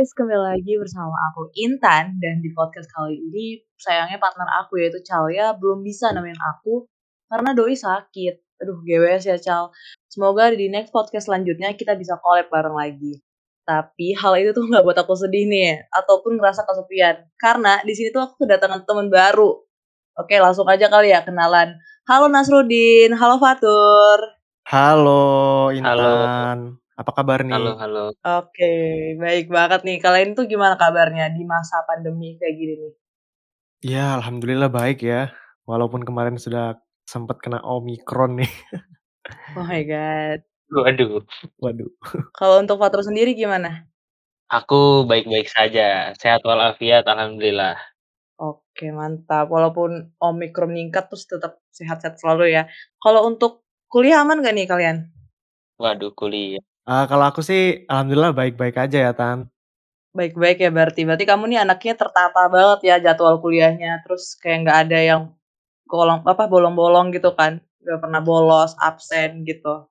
Guys, kembali lagi bersama aku Intan dan di podcast kali ini sayangnya partner aku yaitu Calya belum bisa nemenin aku karena doi sakit. Aduh, GWS ya Cal. Semoga di next podcast selanjutnya kita bisa collab bareng lagi. Tapi hal itu tuh nggak buat aku sedih nih ataupun ngerasa kesepian karena di sini tuh aku kedatangan teman baru. Oke, langsung aja kali ya kenalan. Halo Nasrudin, halo Fatur. Halo Intan, Halo. Apa kabar nih? Halo halo. Oke, baik banget nih. Kalian tuh gimana kabarnya di masa pandemi kayak gini nih? Ya, alhamdulillah baik ya. Walaupun kemarin sudah sempat kena Omikron nih. Oh my god. Waduh. Waduh. Kalau untuk Fatur sendiri gimana? Aku baik-baik saja, sehat walafiat alhamdulillah. Oke, mantap. Walaupun Omikron meningkat terus tetap sehat-sehat selalu ya. Kalau untuk kuliah aman gak nih kalian? Waduh, kuliah. Ah, kalau aku sih alhamdulillah baik-baik aja ya, Tan. Baik-baik ya berarti. Berarti kamu nih anaknya tertata banget ya jadwal kuliahnya. Terus kayak nggak ada yang kolong apa bolong-bolong gitu kan? Nggak pernah bolos, absen gitu.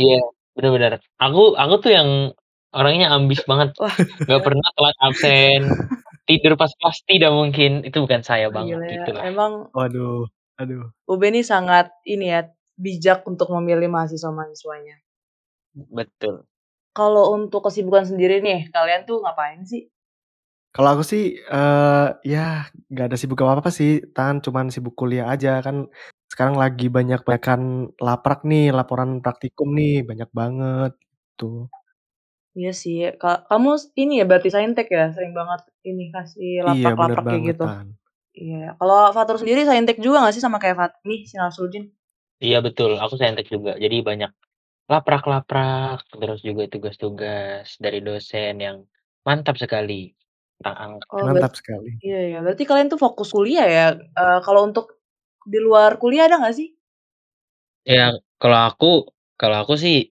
Iya, bener bener. Aku aku tuh yang orangnya ambis banget. Wah, Nggak gila. pernah telat absen, tidur pas kelas tidak mungkin, itu bukan saya Wah, banget gila ya. gitu lah. Emang Waduh, aduh. UB ini sangat ini ya, bijak untuk memilih mahasiswa-mahasiswanya. Betul. Kalau untuk kesibukan sendiri nih, kalian tuh ngapain sih? Kalau aku sih, eee, ya nggak ada sibuk apa-apa sih, Tan, cuman sibuk kuliah aja. Kan sekarang lagi banyak-banyakan laprak nih, laporan praktikum nih, banyak banget, tuh. Iya sih, ka kamu ini ya berarti saintek ya? Sering banget ini kasih Iya, bener laprak-laprak kayak banget, gitu? Tan. Iya. Kalau Fatur sendiri saintek juga nggak sih sama kayak Fat nih, si Nasrudin? Iya betul, aku saintek juga. Jadi banyak laprak-laprak, terus juga tugas-tugas dari dosen yang mantap sekali tentang angka. Oh, Mantap sekali. iya ya, berarti kalian tuh fokus kuliah ya? Eee, kalau untuk di luar kuliah ada nggak sih? Ya, kalau aku kalau aku sih,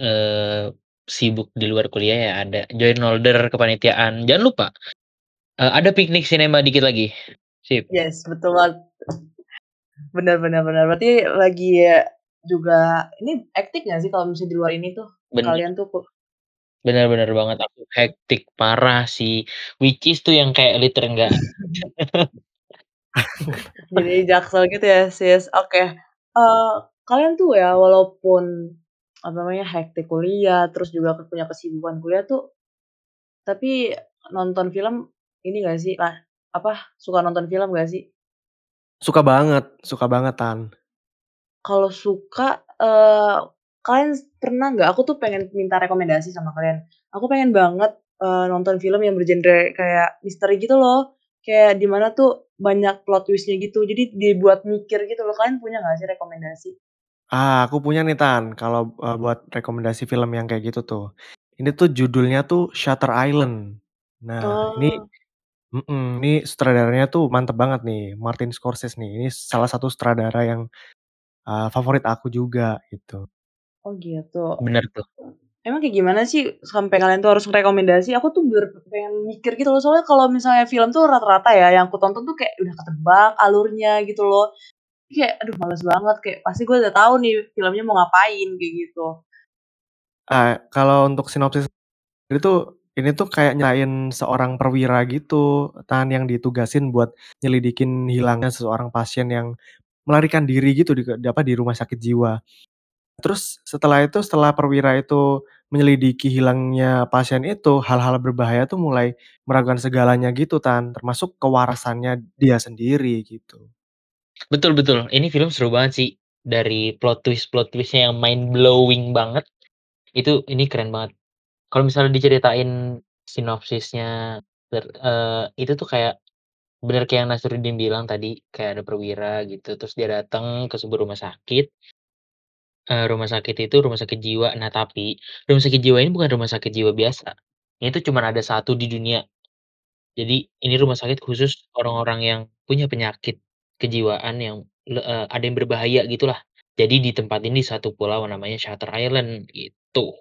eee, sibuk di luar kuliah ya ada join Nolder kepanitiaan. Jangan lupa, eee, ada piknik sinema dikit lagi. Sip. Yes, betul banget. Bener bener bener. Berarti lagi juga ini hektik nggak sih kalau misalnya di luar ini tuh, Bener. kalian tuh bener banget, aku hektik parah sih, which is tuh yang kayak liter enggak Jadi Jaksel gitu ya, Sis. Oke, eee, kalian tuh ya walaupun apa namanya, hektik kuliah, terus juga punya kesibukan kuliah tuh, tapi nonton film ini nggak sih, ah, apa, suka nonton film nggak sih? Suka banget suka banget, Tan. Kalau suka, eee, kalian pernah nggak aku tuh pengen minta rekomendasi sama kalian. Aku pengen banget, eee, nonton film yang bergenre kayak misteri gitu loh. Kayak di mana tuh banyak plot twist-nya gitu, jadi dibuat mikir gitu loh. Kalian punya nggak sih rekomendasi? Ah, aku punya nih, Tan, kalau, eee, buat rekomendasi film yang kayak gitu tuh. Ini tuh judulnya tuh Shutter Island. Nah, ini Oh. mhm, ini sutradaranya tuh mantep banget nih, Martin Scorsese nih. Ini salah satu sutradara yang, eee, favorit aku juga, gitu. Oh gitu. Bener tuh. Emang kayak gimana sih sampai kalian tuh harus rekomendasi? Aku tuh bener pengen mikir gitu loh, soalnya kalau misalnya film tuh rata-rata ya yang aku tonton tuh kayak udah ketebak alurnya gitu loh. Kayak aduh males banget, kayak pasti gue udah tahu nih filmnya mau ngapain, kayak gitu. Ah, kalau untuk sinopsis ini tuh ini tuh kayak nyeritain seorang perwira gitu, Tan, yang ditugasin buat nyelidikin hilangnya seseorang pasien yang melarikan diri gitu di di apa, di rumah sakit jiwa. Terus setelah itu, setelah perwira itu menyelidiki hilangnya pasien itu, hal-hal berbahaya tuh mulai meragukan segalanya gitu, Tan, termasuk kewarasannya dia sendiri, gitu. Betul betul, ini film seru banget sih. Dari plot twist-plot twist-nya yang mind blowing banget, itu ini keren banget. Kalau misalnya diceritain sinopsisnya ter eee, itu tuh kayak bener kayak yang Nasruddin bilang tadi, kayak ada perwira gitu, terus dia datang ke sebuah rumah sakit. Eee, rumah sakit itu rumah sakit jiwa. Nah, tapi rumah sakit jiwa ini bukan rumah sakit jiwa biasa. Ini tuh cuman ada 1 di dunia. Jadi ini rumah sakit khusus orang-orang yang punya penyakit kejiwaan yang le eee, ada yang berbahaya gitulah. Jadi ditempatin di satu pulau namanya Shutter Island, gitu.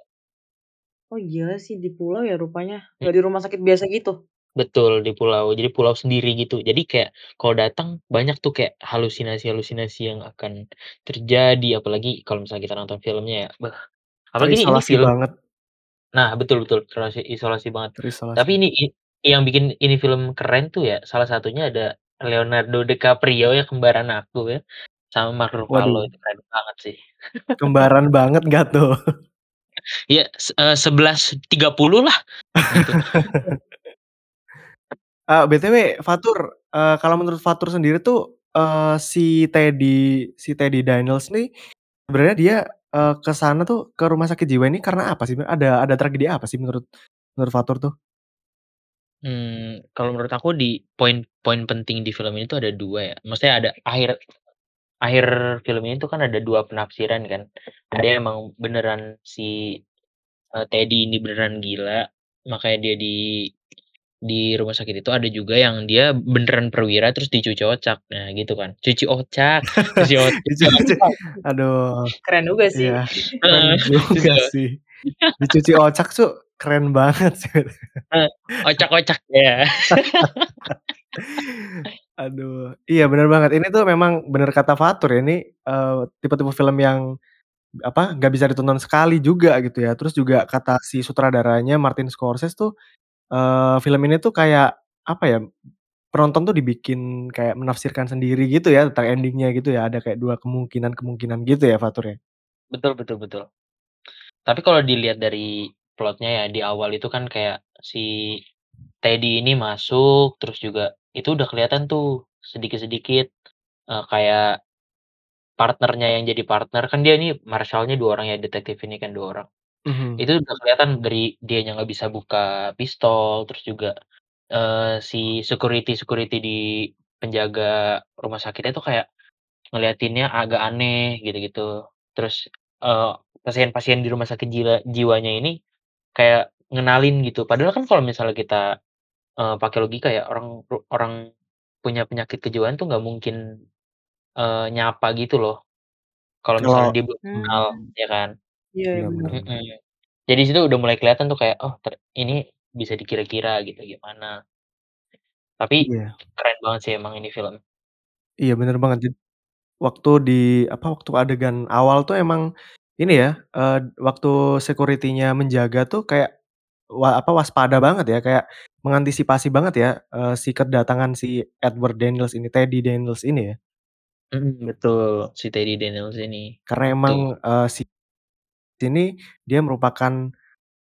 Oh gila sih di pulau ya rupanya, Mmm. nggak di rumah sakit biasa gitu? Betul, di pulau. Jadi pulau sendiri gitu. Jadi kayak kalau datang banyak tuh kayak halusinasi-halusinasi yang akan terjadi, apalagi kalau misalnya kita nonton filmnya ya, beh, apalagi ini ini Terisolasi film banget. Nah, betul betul, isolasi isolasi banget. Tapi Terisolasi. ini i yang bikin ini film keren tuh ya, salah satunya ada Leonardo DiCaprio ya, kembaran aku ya, sama Mark Ruffalo, Waduh. itu keren banget sih. Kembaran banget nggak tuh? Iya, se eee, 11.30 lah, gitu. Eee, BTW Fatur, eee, kalau menurut Fatur sendiri tuh, eee, si Teddy si Teddy Daniels nih, sebenarnya dia, eee, ke sana tuh, ke rumah sakit jiwa ini karena apa sih? Ada ada tragedi apa sih menurut menurut Fatur tuh? Mmm, kalau menurut aku di poin-poin penting di film ini tuh ada 2 ya, maksudnya ada akhir akhir film ini tuh kan ada 2 penafsiran kan. Ada yang emang beneran si, eee, Teddy ini beneran gila, makanya dia di di rumah sakit itu, ada juga yang dia beneran perwira terus dicuci ocak, nah gitu kan. Cuci ocak cuci ocak. aduh, Keren juga sih. iya, keren juga gitu. sih. Dicuci ocak tuh keren banget sih. Ocak-ocak, ya. Aduh, iya bener banget. Ini tuh memang bener kata Fatur ya, ini, eee, tipe-tipe film yang, apa, nggak bisa ditonton sekali juga gitu ya. Terus juga kata si sutradaranya Martin Scorsese tuh, eee, film ini tuh kayak, apa ya, penonton tuh dibikin kayak menafsirkan sendiri gitu ya tentang ending-nya gitu ya, ada kayak 2 kemungkinan-kemungkinan gitu ya, Fatur ya? Betul betul betul. Tapi kalau dilihat dari plot-nya ya, di awal itu kan kayak si Teddy ini masuk, terus juga itu udah kelihatan tuh sedikit-sedikit, eee, kayak partnernya yang jadi partner kan dia ini marshal-nya 2 orang ya, detektif ini kan 2 orang. Mhm. Itu udah kelihatan dari dianya nggak bisa buka pistol, terus juga, eee, si security-security di penjaga rumah sakitnya tuh kayak ngeliatinnya agak aneh gitu-gitu. Terus, eee, pasien-pasien di rumah sakit jiwa jiwanya ini kayak ngenalin gitu. Padahal kan kalau misalnya kita, eee, pakai logika ya, orang ru orang punya penyakit kejiwaan tuh nggak mungkin, eee, nyapa gitu loh, kalau misalnya Kalau dia belum kenal, Mmm. ya kan? Iya iya, Bener bener. Mhm. Jadi di situ udah mulai kelihatan tuh kayak, oh ter ini bisa dikira-kira gitu gimana. Tapi Iya. keren banget sih emang ini film. Iya bener banget. Jad waktu di apa, waktu adegan awal tuh emang ini ya, eee, waktu security-nya menjaga tuh kayak wa apa, waspada banget ya, kayak mengantisipasi banget ya, eee, si kedatangan si Edward Daniels ini, Teddy Daniels ini ya. Mhm, betul, si Teddy Daniels ini, Karena emang, eee, si ini dia merupakan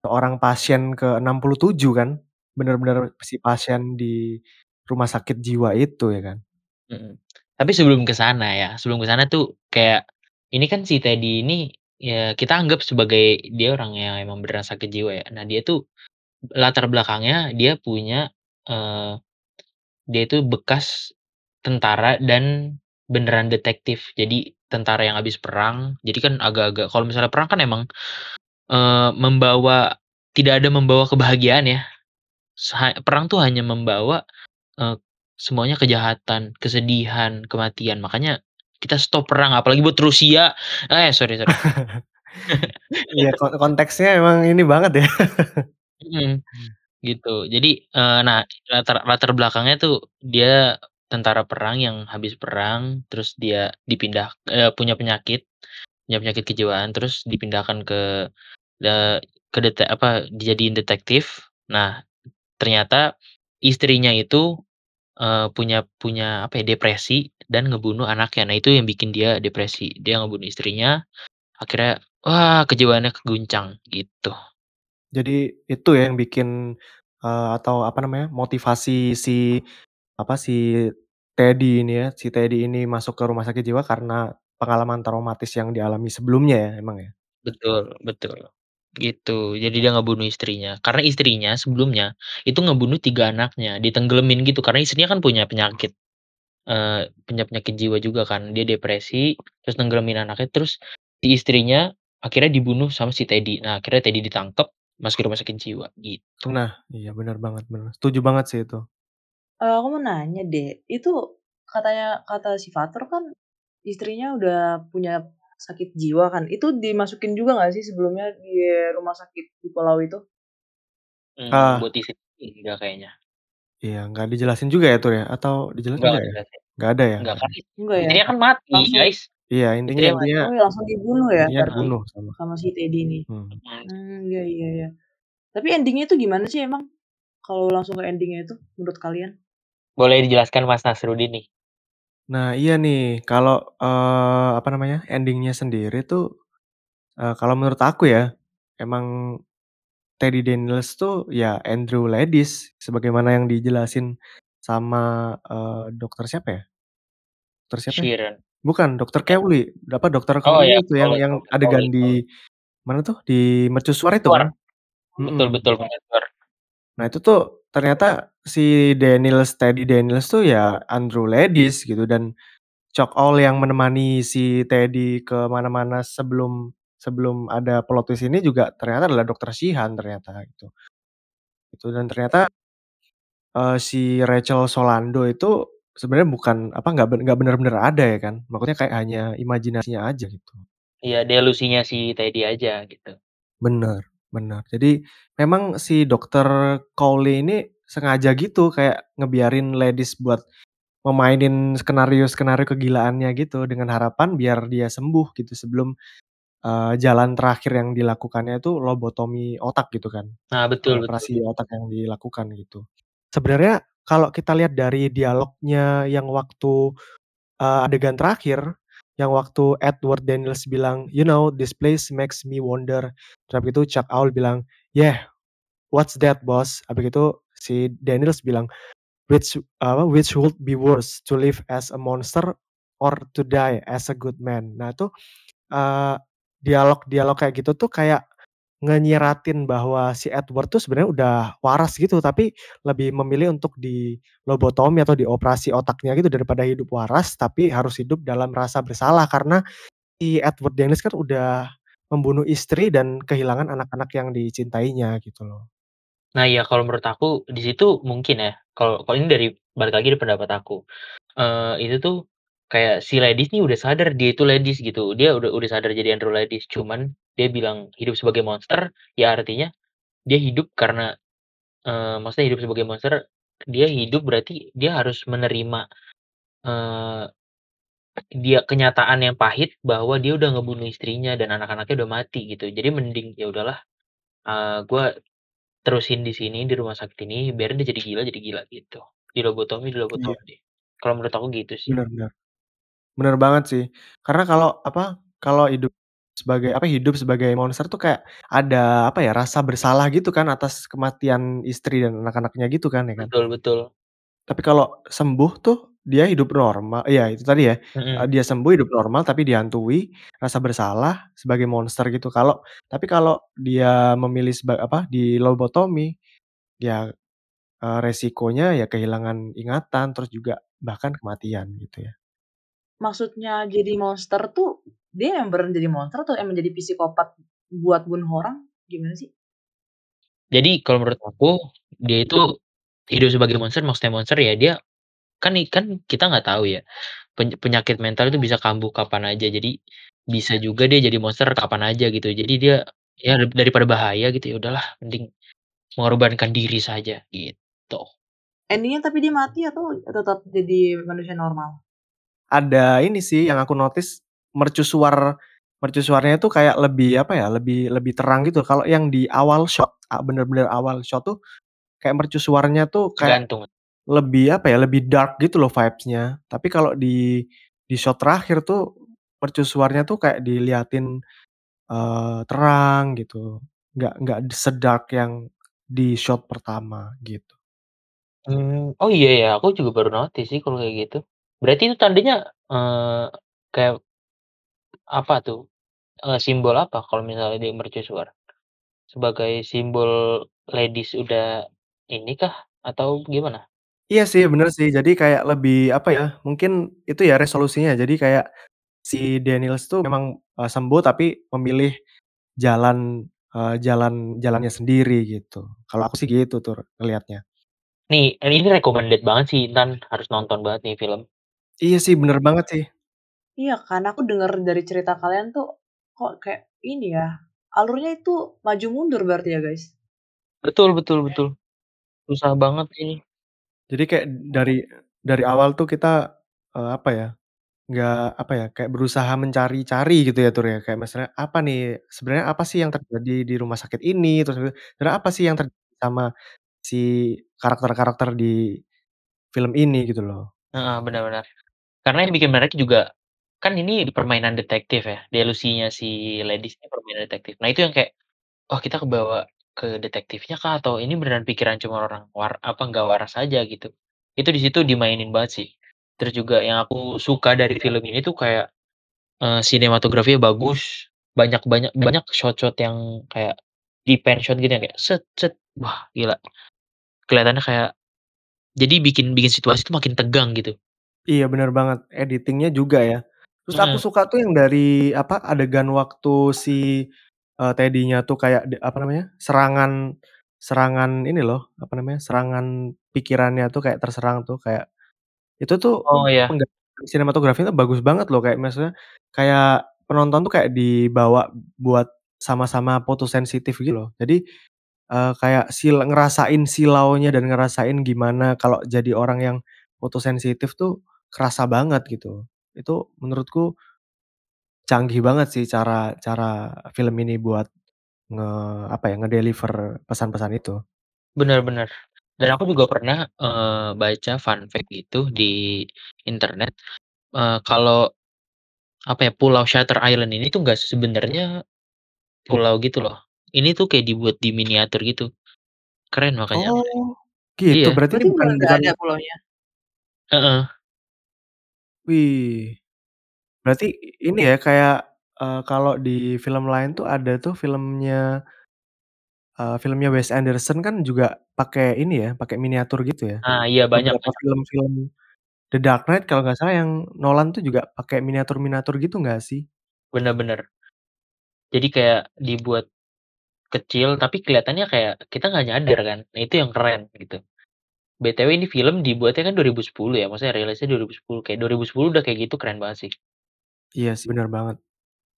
seorang pasien ke-67 kan, bener-bener si pasien di rumah sakit jiwa itu ya kan. Mhm. Tapi sebelum ke sana ya, sebelum ke sana tuh kayak ini kan si Teddy ini ya kita anggap sebagai dia orang yang emang beneran sakit jiwa ya. Nah dia tuh latar belakangnya dia punya, eee, dia itu bekas tentara dan beneran detektif. Jadi tentara yang habis perang, jadi kan agak-agak kalau misalnya perang kan emang, eee, membawa tidak ada membawa kebahagiaan ya. Perang tuh hanya membawa, eee, semuanya kejahatan, kesedihan, kematian. Makanya kita stop perang, apalagi buat Rusia eh, sorry sorry. Iya kon konteksnya emang ini banget ya. Mhm, gitu. Jadi, eee, nah latar latar belakangnya tuh dia tentara perang yang habis perang, terus dia dipindah eee, punya penyakit punya penyakit kejiwaan, terus dipindahkan ke, eee, ke dete apa, dijadiin detektif. Nah, ternyata istrinya itu, eee, punya punya apa ya, depresi dan ngebunuh anaknya. Nah itu yang bikin dia depresi, dia ngebunuh istrinya, akhirnya wah kejiwaannya keguncang, gitu. Jadi itu ya yang bikin, eee, atau apa namanya, motivasi si apa, si Teddy ini ya, si Teddy ini masuk ke rumah sakit jiwa karena pengalaman traumatis yang dialami sebelumnya ya, emang ya? Betul betul, gitu. Jadi dia ngebunuh istrinya, karena istrinya sebelumnya itu ngebunuh 3 anaknya, ditenggelamin gitu, karena istrinya kan punya penyakit, eee, punya penyakit jiwa juga kan, dia depresi, terus nenggelamin anaknya, terus si istrinya akhirnya dibunuh sama si Teddy. Nah akhirnya Teddy ditangkep, masukin rumah sakit jiwa, gitu. Nah, iya bener banget, bener. Setuju banget sih itu. Eee, aku mau nanya deh, itu katanya kata si Fatur kan istrinya udah punya sakit jiwa kan, itu dimasukin juga nggak sih sebelumnya di rumah sakit di pulau itu? Mmm, Ah. buat istri enggak kayaknya. Iya, nggak dijelasin juga ya, Tur, ya? Atau dijelasin Enggak nggak nggak ya? dijelasin. Nggak ada ya? Enggak, kan is Enggak ya? istrinya kan mati, Langsung guys. Iya, intinya Istrinya intinya mati. ya langsung dibunuh ya intinya berarti dibunuh sama sama si Teddy ini? Mhm. Mhm. Mmm, iya iya iya. Tapi ending-nya itu gimana sih emang? Kalau langsung ke ending-nya itu menurut kalian? Boleh dijelaskan Mas Nasruddin nih. Nah iya nih kalau, eee, apa namanya, ending-nya sendiri tuh, eee, kalau menurut aku ya, emang Teddy Daniels tuh ya Andrew Laddis sebagaimana yang dijelasin sama, eee, dokter siapa ya? Dokter siapa ya? Sheeran. Bukan dokter Cowley, apa dokter Oh Cowley ya, itu yang Cowley yang Cowley adegan Cowley Cowley. di mana tuh, di mercusuar itu Mercusuar. kan? Betul Mhm. betul, mercusuar. Nah itu tuh ternyata si Daniels Teddy Daniels tuh ya Andrew Laddis gitu dan Choke All yang menemani si Teddy ke mana-mana sebelum sebelum ada plot twist ini juga ternyata adalah dokter Sheehan ternyata gitu. Itu dan ternyata eee, si Rachel Solando itu sebenarnya bukan apa, nggak ben nggak bener-bener ada ya kan, maksudnya kayak hanya imajinasinya aja gitu. Iya, delusinya si Teddy aja gitu. Bener bener. Jadi memang si dokter Cowley ini sengaja gitu kayak ngebiarin Laddis buat memainin skenario-skenario kegilaannya gitu dengan harapan biar dia sembuh gitu sebelum, eee, jalan terakhir yang dilakukannya itu lobotomi otak gitu kan, Nah, betul betul. operasi otak yang dilakukan gitu. Sebenarnya kalau kita lihat dari dialognya yang waktu, eee, adegan terakhir, yang waktu Edward Daniels bilang, "You know this place makes me wonder." Terus habis itu Chuck Owl bilang, "Yeah, what's that boss?" Habis itu si Daniels bilang, "Which apa, which would be worse, to live as a monster or to die as a good man." Nah itu, eee, dialog-dialog kayak gitu tuh kayak ngenyiratin bahwa si Edward tuh sebenarnya udah waras gitu, tapi lebih memilih untuk dilobotomi atau dioperasi otaknya gitu daripada hidup waras, tapi harus hidup dalam rasa bersalah karena si Edward Daniels kan udah membunuh istri dan kehilangan anak-anak yang dicintainya gitu loh. Nah iya kalau menurut aku di situ mungkin ya, kalau kalau ini dari balik lagi dari pendapat aku, eee, itu tuh kayak si Laddis nih udah sadar dia itu Laddis gitu, dia udah udah sadar jadi Andrew Laddis, cuman dia bilang hidup sebagai monster, ya artinya dia hidup karena, eee, maksudnya hidup sebagai monster, dia hidup berarti dia harus menerima, eee, dia kenyataan yang pahit bahwa dia udah ngebunuh istrinya dan anak-anaknya udah mati gitu. Jadi mending ya udahlah, eee, gua terusin di sini, di rumah sakit ini, biarin dia jadi gila jadi gila gitu. Dilobotomi Iya. dilobotomi. Kalau menurut aku gitu sih. Bener bener. Bener banget sih. Karena kalau apa, kalau hidup sebagai apa, hidup sebagai monster tuh kayak ada apa ya, rasa bersalah gitu kan atas kematian istri dan anak-anaknya gitu kan, ya kan. Betul betul. Tapi kalau sembuh tuh dia hidup normal iya itu tadi ya, eee, Mhm. dia sembuh hidup normal tapi dihantui rasa bersalah sebagai monster gitu. Kalau tapi kalau dia memilih seba apa, dilobotomi, ya, eee, resikonya ya kehilangan ingatan, terus juga bahkan kematian gitu ya. Maksudnya jadi monster tuh, dia yang beneran jadi monster atau emang jadi psikopat buat bunuh orang? Gimana sih? Jadi kalau menurut aku, dia itu hidup sebagai monster, maksudnya monster ya dia kan kan kita nggak tahu ya, peny penyakit mental itu bisa kambuh kapan aja. Jadi bisa juga dia jadi monster kapan aja gitu. Jadi dia ya dar daripada bahaya gitu, ya udahlah mending mengorbankan diri saja gitu. Ending-nya tapi dia mati atau tetap jadi manusia normal? Ada ini sih yang aku notice, mercusuar mercusuarnya itu kayak lebih apa ya, lebih lebih terang gitu. Kalau yang di awal shot, bener-bener awal shot tuh kayak mercusuarnya tuh kayak Tergantung. Lebih apa ya, lebih dark gitu loh vibes-nya. Tapi kalau di di shot terakhir tuh mercusuarnya tuh kayak diliatin, eee, terang gitu, nggak nggak se-dark yang di shot pertama gitu. Mmm, oh iya ya, aku juga baru notice sih kalau kayak gitu. Berarti itu tandanya, eee, kayak apa tuh, eee, simbol apa kalau misalnya dia mercusuar? Sebagai simbol Laddis udah ini kah atau gimana? Iya sih, bener sih. Jadi kayak lebih apa ya, mungkin itu ya resolusinya. Jadi kayak si Daniels tuh memang, eee, sembuh tapi memilih jalan, eee, jalan jalannya sendiri gitu. Kalau aku sih gitu tuh ngelihatnya. Nih, ini recommended banget sih, Intan harus nonton banget nih film. Iya sih, bener banget sih. Iya kan, aku denger dari cerita kalian tuh, kok kayak ini ya, alurnya itu maju mundur berarti ya, guys? Betul betul betul. Susah banget ini. Jadi kayak dari dari awal tuh kita, eee, apa ya nggak, apa ya, kayak berusaha mencari-cari gitu ya, Tur, ya. Kayak misalnya, apa nih, sebenarnya apa sih yang terjadi di rumah sakit ini, terus sebenarnya apa sih yang terjadi sama si karakter-karakter di film ini, gitu loh. Heeh, benar benar. Karena yang bikin menarik juga, kan ini permainan detektif ya, delusinya si Ladies ini permainan detektif. Nah, itu yang kayak, oh kita kebawa ke detektifnya kah, atau ini beneran pikiran cuma orang war apa, nggak waras aja gitu. Itu di situ dimainin banget sih. Terus juga yang aku suka dari film ini tuh kayak, eee, sinematografinya bagus, banyak banyak banyak shot-shot yang kayak di-pan shot gitu yang kayak, wah gila. Kelihatannya kayak jadi bikin bikin situasi itu makin tegang gitu. Iya, bener banget, editing-nya juga ya. Terus aku suka tuh yang dari, apa, adegan waktu si, eee, Teddy-nya tuh kayak de apa namanya, serangan serangan ini loh, apa namanya, serangan pikirannya tuh kayak terserang tuh, kayak itu tuh Oh, iya. pengga sinematografinya bagus banget loh, kayak maksudnya kayak penonton tuh kayak dibawa buat sama-sama fotosensitif gitu loh. Jadi, eee, kayak sil ngerasain silaunya dan ngerasain gimana kalau jadi orang yang fotosensitif tuh kerasa banget gitu. Itu menurutku canggih banget sih cara cara film ini buat nge apa ya, ngedeliver pesan-pesan itu. Bener bener. Dan aku juga pernah, eee, baca fun fact gitu di internet, eee, kalau, apa ya, pulau Shutter Island ini tuh nggak sebenarnya pulau gitu loh. Ini tuh kayak dibuat di miniatur gitu. Keren makanya. Oh, gitu, Iya. berarti ini Berarti bukan beneran nggak bukan ada pulaunya? Heeh. Wih. Berarti ini ya, kayak, eee, kalau di film lain tuh ada tuh filmnya eee, filmnya Wes Anderson kan juga pakai ini ya, pakai miniatur gitu ya. Nah, iya banyak Beberapa banyak. film-film The Dark Knight kalau nggak salah yang Nolan tuh juga pakai miniatur-miniatur gitu nggak sih? Bener bener. Jadi kayak dibuat kecil, tapi kelihatannya kayak kita nggak nyadar kan. Nah, itu yang keren gitu. BTW ini film dibuatnya kan 2010 ya, maksudnya rilisnya 2010, kayak 2010 udah kayak gitu keren banget sih. Iya sih, bener banget.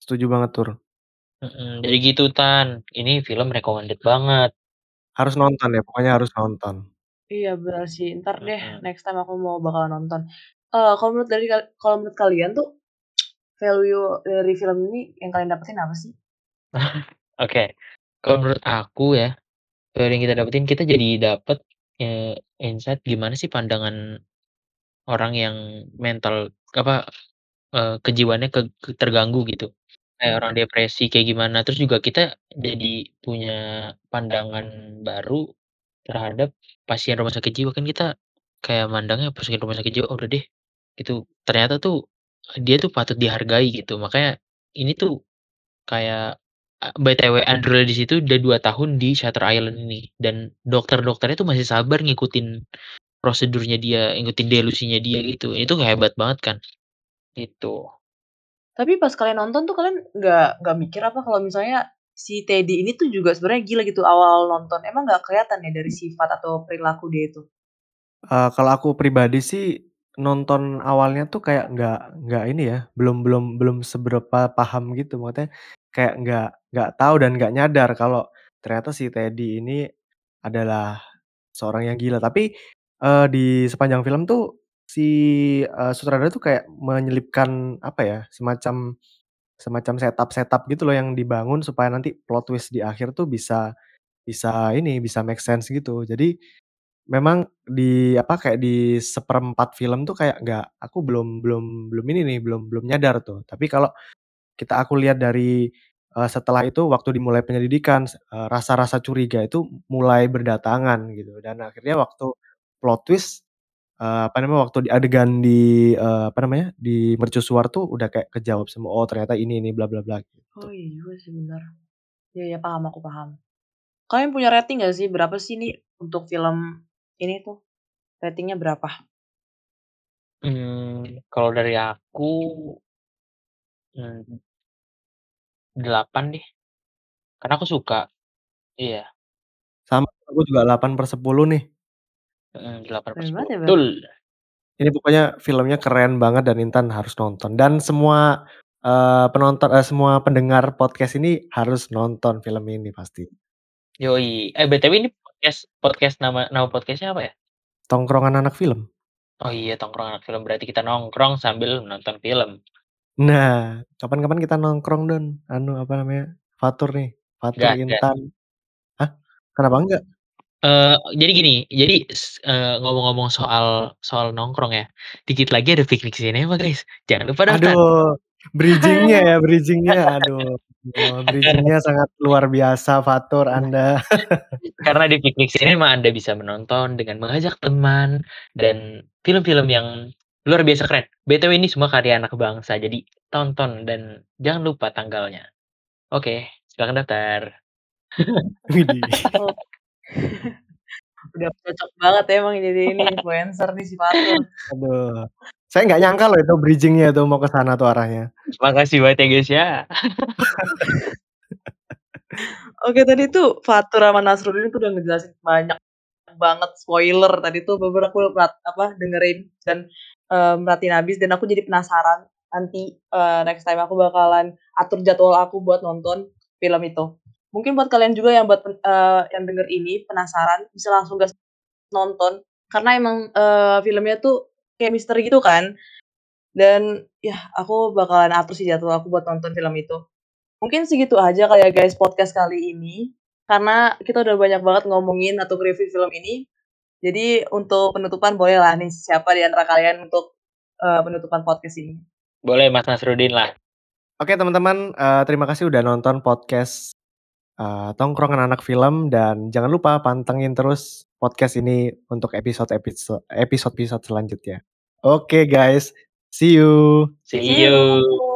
Setuju banget, Tur. Mhm, jadi gitu, Tan. Ini film recommended banget. Harus nonton ya, pokoknya harus nonton. Iya, bener sih. Entar deh Mhm. next time aku mau bakalan nonton. Eee, kalau menurut dari kal kalau menurut kalian tuh value dari film ini yang kalian dapetin apa sih? Oke. Kalau menurut aku ya, dari yang kita dapetin, kita jadi dapet, eee, insight gimana sih pandangan orang yang mental apa, eee, kejiwaannya ke ke terganggu gitu. Kayak orang depresi kayak gimana, terus juga kita jadi punya pandangan baru terhadap pasien rumah sakit jiwa. Kan kita kayak mandangnya pasien rumah sakit jiwa, "Oh, udah deh," gitu. Ternyata tuh dia tuh patut dihargai gitu. Makanya ini tuh kayak a BTW andilnya di situ udah 2 tahun di Shutter Island ini, dan dokter-dokternya tuh masih sabar ngikutin prosedurnya dia, ngikutin delusinya dia gitu. Itu hebat banget kan, gitu. Tapi pas kalian nonton tuh kalian nggak nggak mikir apa kalau misalnya si Teddy ini tuh juga sebenarnya gila gitu awal nonton, emang nggak kelihatan ya dari sifat atau perilaku dia itu? Eee, kalau aku pribadi sih nonton awalnya tuh kayak nggak nggak ini ya, belum belum belum seberapa paham gitu, maksudnya kayak nggak nggak tahu dan nggak nyadar kalau ternyata si Teddy ini adalah seorang yang gila. Tapi, eee, di sepanjang film tuh si, eee, sutradara tuh kayak menyelipkan apa ya, semacam semacam setup-setup gitu loh yang dibangun supaya nanti plot twist di akhir tuh bisa bisa ini, bisa make sense gitu. Jadi memang di apa, kayak di seperempat film tuh kayak nggak aku belum belum belum ini nih, belum belum nyadar tuh. Tapi kalau kita aku lihat dari, eee, setelah itu waktu dimulai penyelidikan, eee, rasa-rasa curiga itu mulai berdatangan gitu dan akhirnya waktu plot twist, eee, apa namanya, waktu di adegan di, eee, apa namanya, di mercusuar tuh udah kayak kejawab semua, "Oh ternyata ini ini, bla bla bla," gitu. Oh iya juga sih bener. Iya iya paham aku paham. Kalian punya rating nggak sih? Berapa sih nih untuk film ini tuh, ratingnya berapa? Mmm, kalau dari aku mmm 8 deh. Karena aku suka. Iya. Sama, aku juga 8/10 nih. Mhm, per Keren ya betul. Ini pokoknya filmnya keren banget dan Intan harus nonton dan semua, eee, penonton eee, semua pendengar podcast ini harus nonton film ini pasti. Yoi. Eh, BTW ini podcast podcast nama nama podcast-nya apa ya? Tongkrongan Anak Film. Oh iya tongkrong anak film, berarti kita nongkrong sambil nonton film. Nah, kapan-kapan kita nongkrong Don, anu apa namanya, Fatur nih, Fatur. Intan. Hah? Kenapa enggak? Eee, jadi gini, jadi s eee, ngomong-ngomong soal soal nongkrong ya, dikit lagi ada piknik sinema guys, jangan lupa daftar. Aduh, bridging-nya ya, bridging-nya, aduh, bridging-nya sangat luar biasa Fatur Anda. Karena di piknik sinema Anda bisa menonton dengan mengajak teman, dan film-film yang luar biasa keren. BTW ini semua karya anak bangsa, jadi tonton dan jangan lupa tanggalnya. Oke, silakan daftar. Widih. Udah cocok banget ya emang jadi ini influencer nih si Fatur. Aduh, saya nggak nyangka loh itu bridging-nya tuh mau ke sana tuh arahnya. Makasih banget ya guys ya. Oke tadi tuh Fatur sama Nasruddin tuh udah ngejelasin banyak banget spoiler tadi tuh beberapa aku perat apa, dengerin dan, eee, merhatiin habis dan aku jadi penasaran nanti, eee, next time aku bakalan atur jadwal aku buat nonton film itu. Mungkin buat kalian juga yang buat eee, yang denger ini penasaran bisa langsung gas nonton karena emang, eee, filmnya tuh kayak misteri gitu kan, dan yah aku bakalan atur sih jadwal aku buat nonton film itu. Mungkin segitu aja kali ya guys podcast kali ini, karena kita udah banyak banget ngomongin atau nge-review film ini. Jadi untuk penutupan bolehlah nih siapa di antara kalian untuk, eee, penutupan podcast ini. Boleh Mas Nasruddin lah. Oke teman-teman, eee, terima kasih udah nonton podcast, eee, Tongkrongan Anak Film dan jangan lupa pantengin terus podcast ini untuk episode-episo episode-episode selanjutnya. Oke guys, see you. See See you.